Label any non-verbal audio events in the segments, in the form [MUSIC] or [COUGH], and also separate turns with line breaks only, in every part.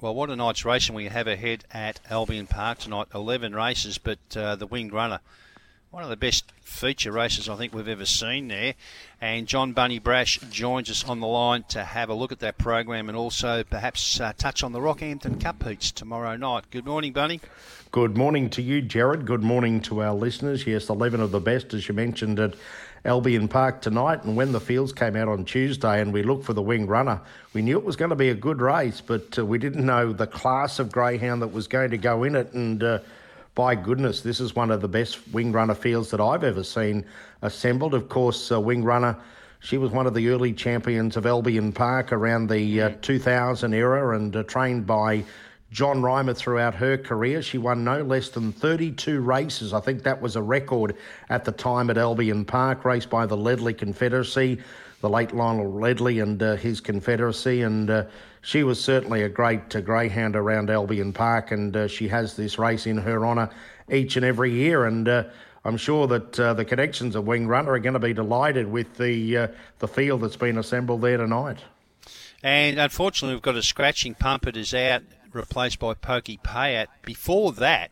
Well, what a night's racing we have ahead at Albion Park tonight. 11 races, but uh, the Winged Runner, one of the best feature races I think we've ever seen there. And John Bunny Brash joins us on the line to have a look at that program and also perhaps uh, touch on the Rockhampton Cup heats tomorrow night. Good morning, Bunny.
Good morning to you, Jared. Good morning to our listeners. Yes, 11 of the best, as you mentioned, at Albion Park tonight. And when the fields came out on Tuesday and we looked for the wing runner, we knew it was going to be a good race, but uh, we didn't know the class of greyhound that was going to go in it. And uh, by goodness, this is one of the best wing runner fields that I've ever seen assembled. Of course, uh, winged runner. She was one of the early champions of Albion Park around the uh, 2000 era and uh, trained by John Reimer throughout her career. She won no less than 32 races. I think that was a record at the time at Albion Park, raced by the Ledley Confederacy, the late Lionel Ledley and uh, his Confederacy. And uh, she was certainly a great uh, greyhound around Albion Park, and uh, she has this race in her honour each and every year. And uh, I'm sure that uh, the connections of Wing Runner are going to be delighted with the the field that's been assembled there tonight.
And unfortunately, we've got a scratching pump. It is out replaced by Pokey Payout. Before that,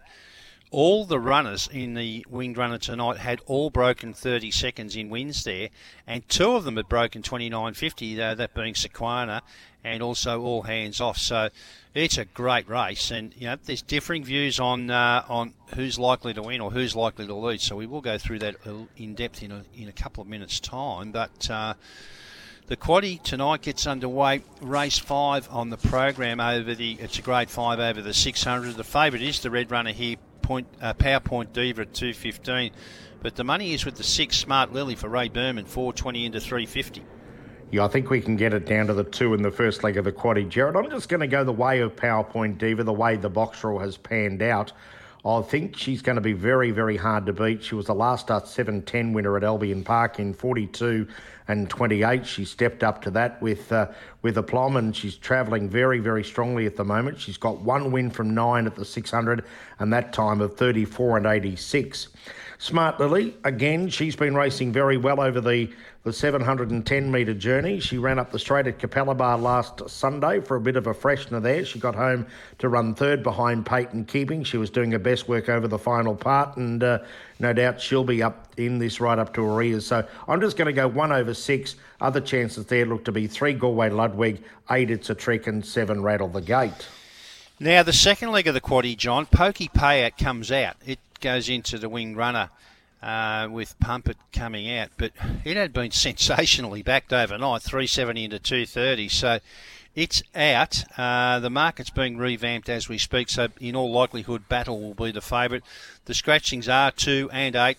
all the runners in the winged runner tonight had all broken 30 seconds in wins there, and two of them had broken 29.50, uh, that being Sequana and also all hands off. So it's a great race, and you know there's differing views on uh, on who's likely to win or who's likely to lose. So we will go through that in depth in a, in a couple of minutes' time, but. Uh, the quaddy tonight gets underway. Race five on the program over the. It's a grade five over the 600. The favourite is the red runner here, point uh, PowerPoint Diva at 215. But the money is with the six Smart Lily for Ray Berman, 420 into 350.
Yeah, I think we can get it down to the two in the first leg of the quaddy. Jared, I'm just going to go the way of PowerPoint Diva, the way the box draw has panned out. I think she's going to be very, very hard to beat. She was the last start 7 10 winner at Albion Park in 42 and 28. She stepped up to that with uh, with aplomb, and she's travelling very, very strongly at the moment. She's got one win from nine at the 600, and that time of 34 and 86. Smart Lily, again, she's been racing very well over the, the 710 metre journey. She ran up the straight at Capalaba last Sunday for a bit of a freshener there. She got home to run third behind Peyton Keeping. She was doing her best work over the final part, and uh, no doubt she'll be up in this right up to her ears. So I'm just going to go one over six. Other chances there look to be three Galway Ludwig, eight It's a Trick, and seven Rattle the Gate.
Now, the second leg of the quaddy, John, Pokey Payout comes out. It goes into the wing runner uh, with Pumpet coming out, but it had been sensationally backed overnight, 370 into 230. So it's out. Uh, the market's being revamped as we speak, so in all likelihood, Battle will be the favourite. The scratchings are 2 and 8.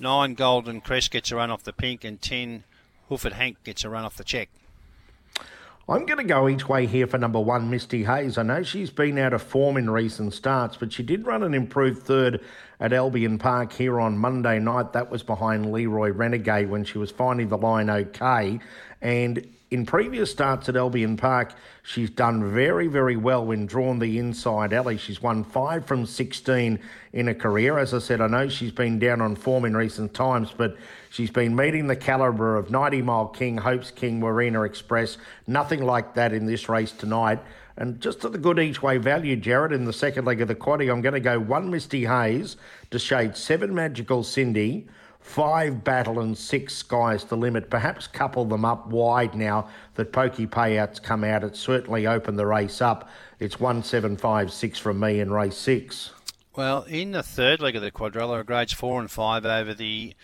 9 Golden Crest gets a run off the pink, and 10 Hoofed Hank gets a run off the check.
I'm going to go each way here for number one, Misty Hayes. I know she's been out of form in recent starts, but she did run an improved third at Albion Park here on Monday night. That was behind Leroy Renegade when she was finding the line okay. And in previous starts at Albion Park, she's done very, very well when drawn the inside alley. She's won five from 16 in her career. As I said, I know she's been down on form in recent times, but she's been meeting the calibre of 90 Mile King, Hopes King, Marina Express. Nothing like that in this race tonight. And just to the good each way value, Jared, in the second leg of the quaddy, I'm going to go one Misty Hayes to shade seven Magical Cindy five battle and six skies the limit. Perhaps couple them up wide now that pokey payouts come out. It's certainly opened the race up. It's one seven five six from me in race six.
Well, in the third leg of the quadrella, grades four and five over the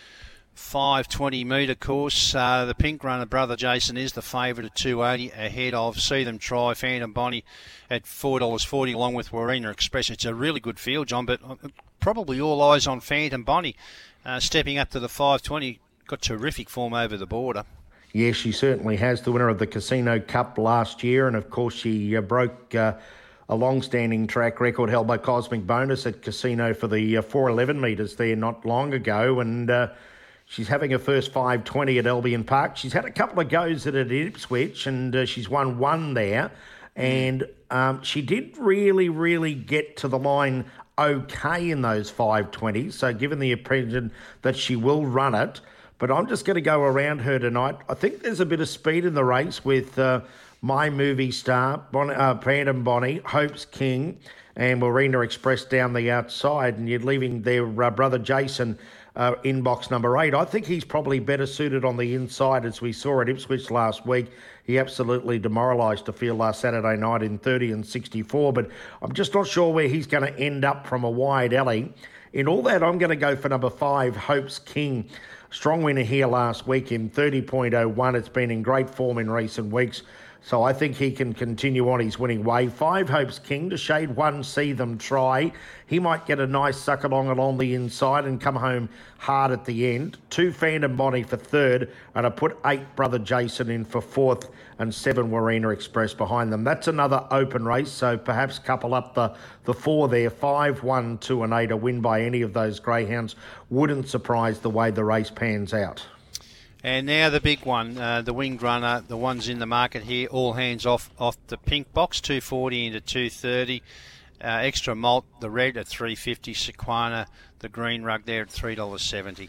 520 metre course. Uh, the pink runner, Brother Jason, is the favourite at 280 ahead of See Them Try, Phantom Bonnie at $4.40 along with Warina Express. It's a really good field, John, but uh, probably all eyes on Phantom Bonnie uh, stepping up to the 520. Got terrific form over the border.
Yes, she certainly has. The winner of the Casino Cup last year, and of course, she uh, broke uh, a long standing track record held by Cosmic Bonus at Casino for the uh, 411 metres there not long ago. And uh, she's having her first 520 at Albion Park. She's had a couple of goes at it at Ipswich, and uh, she's won one there. And um, she did really, really get to the line okay in those 520s. So, given the opinion that she will run it, but I'm just going to go around her tonight. I think there's a bit of speed in the race with uh, My Movie Star, bon, uh, Phantom Bonnie, Hope's King, and Marina Express down the outside, and you're leaving their uh, brother Jason uh, in box number eight. I think he's probably better suited on the inside, as we saw at Ipswich last week. He absolutely demoralised the field last Saturday night in 30 and 64, but I'm just not sure where he's going to end up from a wide alley. In all that, I'm going to go for number five, Hope's King. Strong winner here last week in 30.01. It's been in great form in recent weeks. So I think he can continue on his winning way. Five Hopes King to shade one, see them try. He might get a nice suck along along the inside and come home hard at the end. Two Phantom Bonnie for third, and I put eight Brother Jason in for fourth, and seven Warina Express behind them. That's another open race, so perhaps couple up the, the four there. Five, one, two, and eight. A win by any of those greyhounds wouldn't surprise the way the race pans out.
And now the big one, uh, the winged runner, the ones in the market here, all hands off off the pink box, 240 into 230. Uh, extra malt, the red at 350, Sequana, the green rug there at $3.70.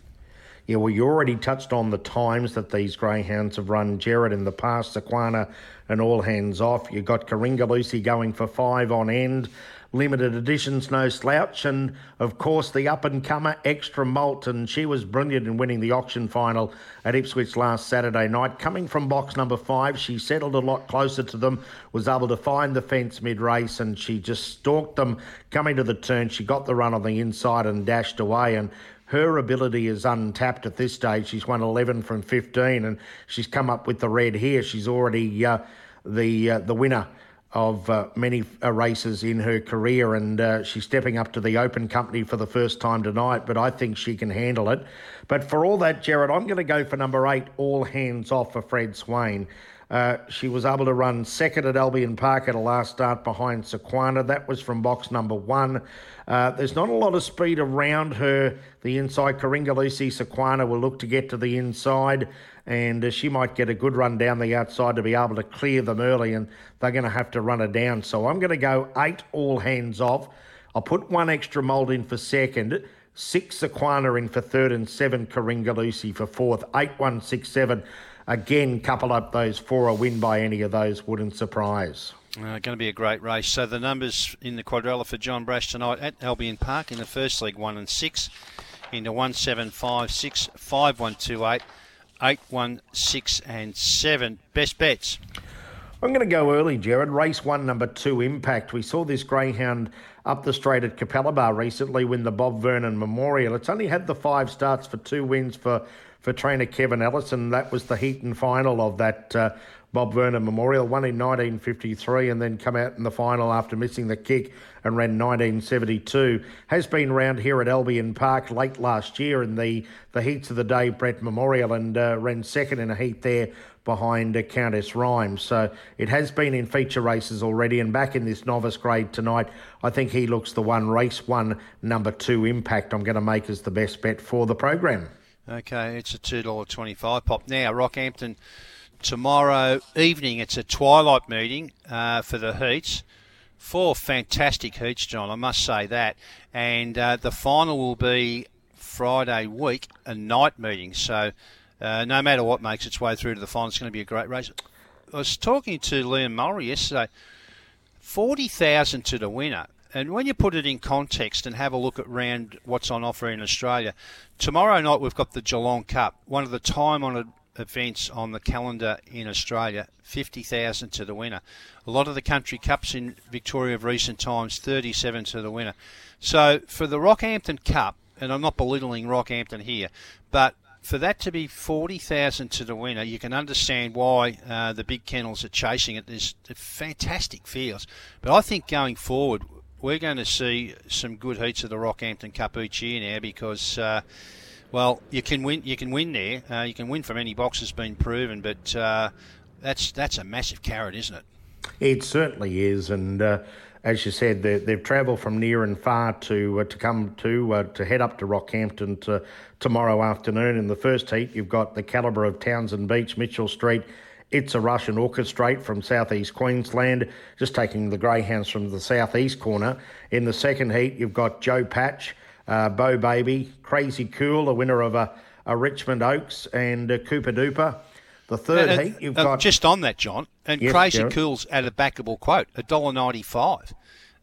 Yeah, well, you already touched on the times that these greyhounds have run Jared in the past, Sequana and all hands off. You've got Karinga Lucy going for five on end limited editions, no slouch. And of course, the up and comer Extra Malt. And she was brilliant in winning the auction final at Ipswich last Saturday night. Coming from box number five, she settled a lot closer to them, was able to find the fence mid race, and she just stalked them coming to the turn. She got the run on the inside and dashed away. And her ability is untapped at this stage. She's won 11 from 15, and she's come up with the red here. She's already uh, the uh, the winner of uh, many uh, races in her career, and uh, she's stepping up to the Open Company for the first time tonight. But I think she can handle it. But for all that, Jared, I'm going to go for number eight, All Hands Off for Fred Swain. Uh, she was able to run second at Albion Park at a last start behind Sequana. That was from box number one. Uh, there's not a lot of speed around her. The inside, Karinga Lucy Sequana will look to get to the inside and uh, she might get a good run down the outside to be able to clear them early, and they're going to have to run her down. So I'm going to go eight all hands off. I'll put one Extra Malt in for second, six Sequana in for third, and seven Karinga Lucy for fourth. Eight, one, six, seven. Again, couple up those four. A win by any of those wouldn't surprise.
Uh, going to be a great race. So the numbers in the quadrella for John Brash tonight at Albion Park in the first league, one and six, into one seven five six five one two eight. 8, 1, 6, and 7. Best bets?
I'm going to go early, Jared. Race one, number two, Impact. We saw this greyhound up the straight at Capalaba recently win the Bob Vernon Memorial. It's only had the five starts for two wins for, for trainer Kevin Ellison. That was the heat and final of that uh, Bob Vernon Memorial, won in 1953 and then come out in the final after missing the kick and ran 1972. Has been round here at Albion Park late last year in the, the heats of the day Brett Memorial and uh, ran second in a heat there behind uh, Countess Rhymes. So it has been in feature races already and back in this novice grade tonight. I think he looks the one race one, number two impact I'm going to make as the best bet for the program.
Okay, it's a $2.25 pop. Now, Rockhampton tomorrow evening. It's a twilight meeting uh, for the heats. Four fantastic heats, John. I must say that. And uh, the final will be Friday week, a night meeting. So uh, no matter what makes its way through to the final, it's going to be a great race. I was talking to Liam Mulry yesterday. Forty thousand to the winner. And when you put it in context and have a look at round what's on offer in Australia, tomorrow night we've got the Geelong Cup, one of the time-honoured events on the calendar in Australia, 50,000 to the winner. A lot of the country cups in Victoria of recent times, 37 to the winner. So for the Rockhampton Cup, and I'm not belittling Rockhampton here, but for that to be 40,000 to the winner, you can understand why uh, the big kennels are chasing it. There's fantastic fields. But I think going forward, we're going to see some good heats of the Rockhampton Cup each year now because uh, well, you can win. You can win there. Uh, you can win from any box has been proven, but uh, that's that's a massive carrot, isn't it?
It certainly is, and uh, as you said, they've travelled from near and far to uh, to come to uh, to head up to Rockhampton to, tomorrow afternoon. In the first heat, you've got the calibre of Townsend Beach, Mitchell Street. It's a Russian orchestrate from southeast Queensland, just taking the greyhounds from the southeast corner. In the second heat, you've got Joe Patch uh, Bo Baby, Crazy Cool, a winner of a, a Richmond Oaks, and uh, Cooper Duper. The third
uh,
heat, you've
uh,
got
just on that, John, and
Yes,
Crazy. Cool's at a backable quote, a dollar ninety five,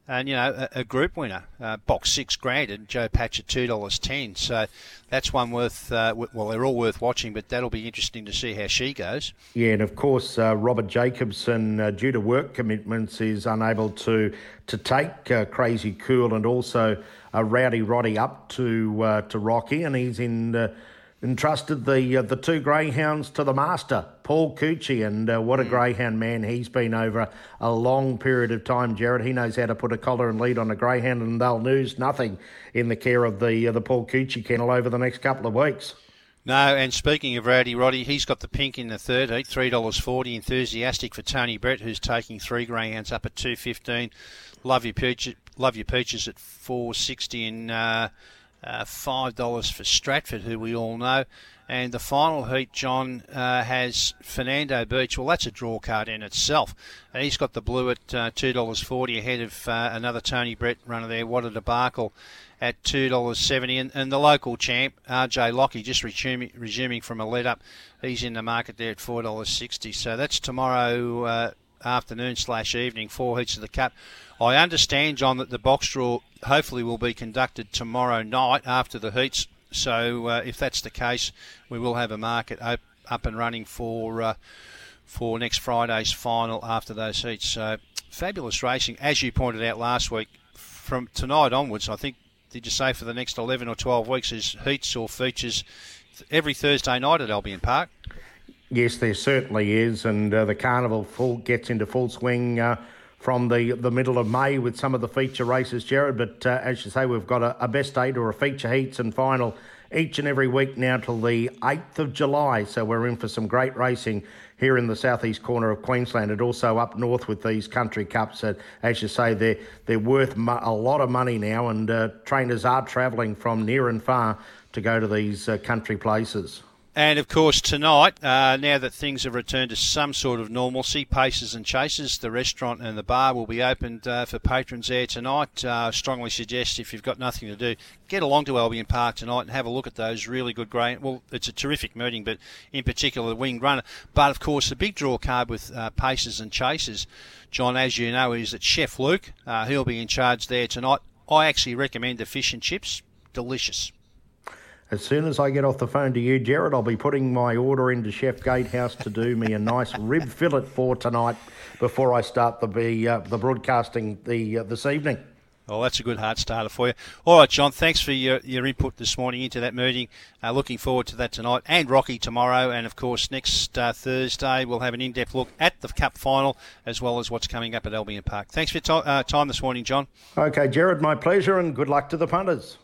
and you know a, a group winner, uh, box six granted, Joe Patch at two dollars ten. So that's one worth. Uh, w- well, they're all worth watching, but that'll be interesting to see how she goes.
Yeah, and of course, uh, Robert Jacobson, uh, due to work commitments, is unable to to take uh, Crazy Cool and also uh, Rowdy Roddy up to to Rocky, and he's in. Uh, Entrusted the uh, the two greyhounds to the master, Paul Coochie, and uh, what a greyhound man he's been over a long period of time. Jared, he knows how to put a collar and lead on a greyhound, and they'll lose nothing in the care of the uh, the Paul Coochie kennel over the next couple of weeks.
No, and speaking of Rowdy Roddy, he's got the pink in the third heat, three dollars forty. Enthusiastic for Tony Brett, who's taking three greyhounds up at two fifteen. Love your peaches, love your peaches at four sixty, and uh, uh, five dollars for Stratford, who we all know. And the final heat, John, uh, has Fernando Beach. Well, that's a draw card in itself. And he's got the blue at uh, two dollars forty, ahead of uh, another Tony Brett runner there. What a debacle! at $2.70. And, and the local champ, RJ Lockie, just resuming, resuming from a lead up, he's in the market there at $4.60. So that's tomorrow uh, afternoon slash evening, four heats of the Cup. I understand, John, that the box draw hopefully will be conducted tomorrow night after the heats. So uh, if that's the case, we will have a market op- up and running for uh, for next Friday's final after those heats. So fabulous racing, as you pointed out last week. From tonight onwards, I think did you say for the next 11 or 12 weeks is heats or features every Thursday night at Albion Park?
Yes, there certainly is, and uh, the carnival full gets into full swing uh, from the the middle of May with some of the feature races, Jared. But uh, as you say, we've got a, a best eight or a feature heats and final each and every week now till the 8th of July. So we're in for some great racing here in the southeast corner of Queensland and also up north with these country cups. That, as you say, they're, they're worth mo- a lot of money now, and uh, trainers are travelling from near and far to go to these uh, country places.
And of course, tonight, uh, now that things have returned to some sort of normalcy, Paces and Chases, the restaurant and the bar will be opened uh, for patrons there tonight. Uh, strongly suggest if you've got nothing to do, get along to Albion Park tonight and have a look at those really good grain. Well, it's a terrific meeting, but in particular the winged runner. But of course, the big draw card with uh, Paces and Chases, John, as you know, is that Chef Luke. Uh, he'll be in charge there tonight. I actually recommend the fish and chips. Delicious.
As soon as I get off the phone to you, Jared, I'll be putting my order into Chef Gatehouse to do me a nice [LAUGHS] rib fillet for tonight before I start the uh, the broadcasting the uh, this evening.
Well, that's a good heart starter for you. All right, John, thanks for your, your input this morning into that meeting. Uh, looking forward to that tonight and Rocky tomorrow. And of course, next uh, Thursday, we'll have an in depth look at the Cup final as well as what's coming up at Albion Park. Thanks for your to- uh, time this morning, John.
Okay, Jared, my pleasure, and good luck to the punters.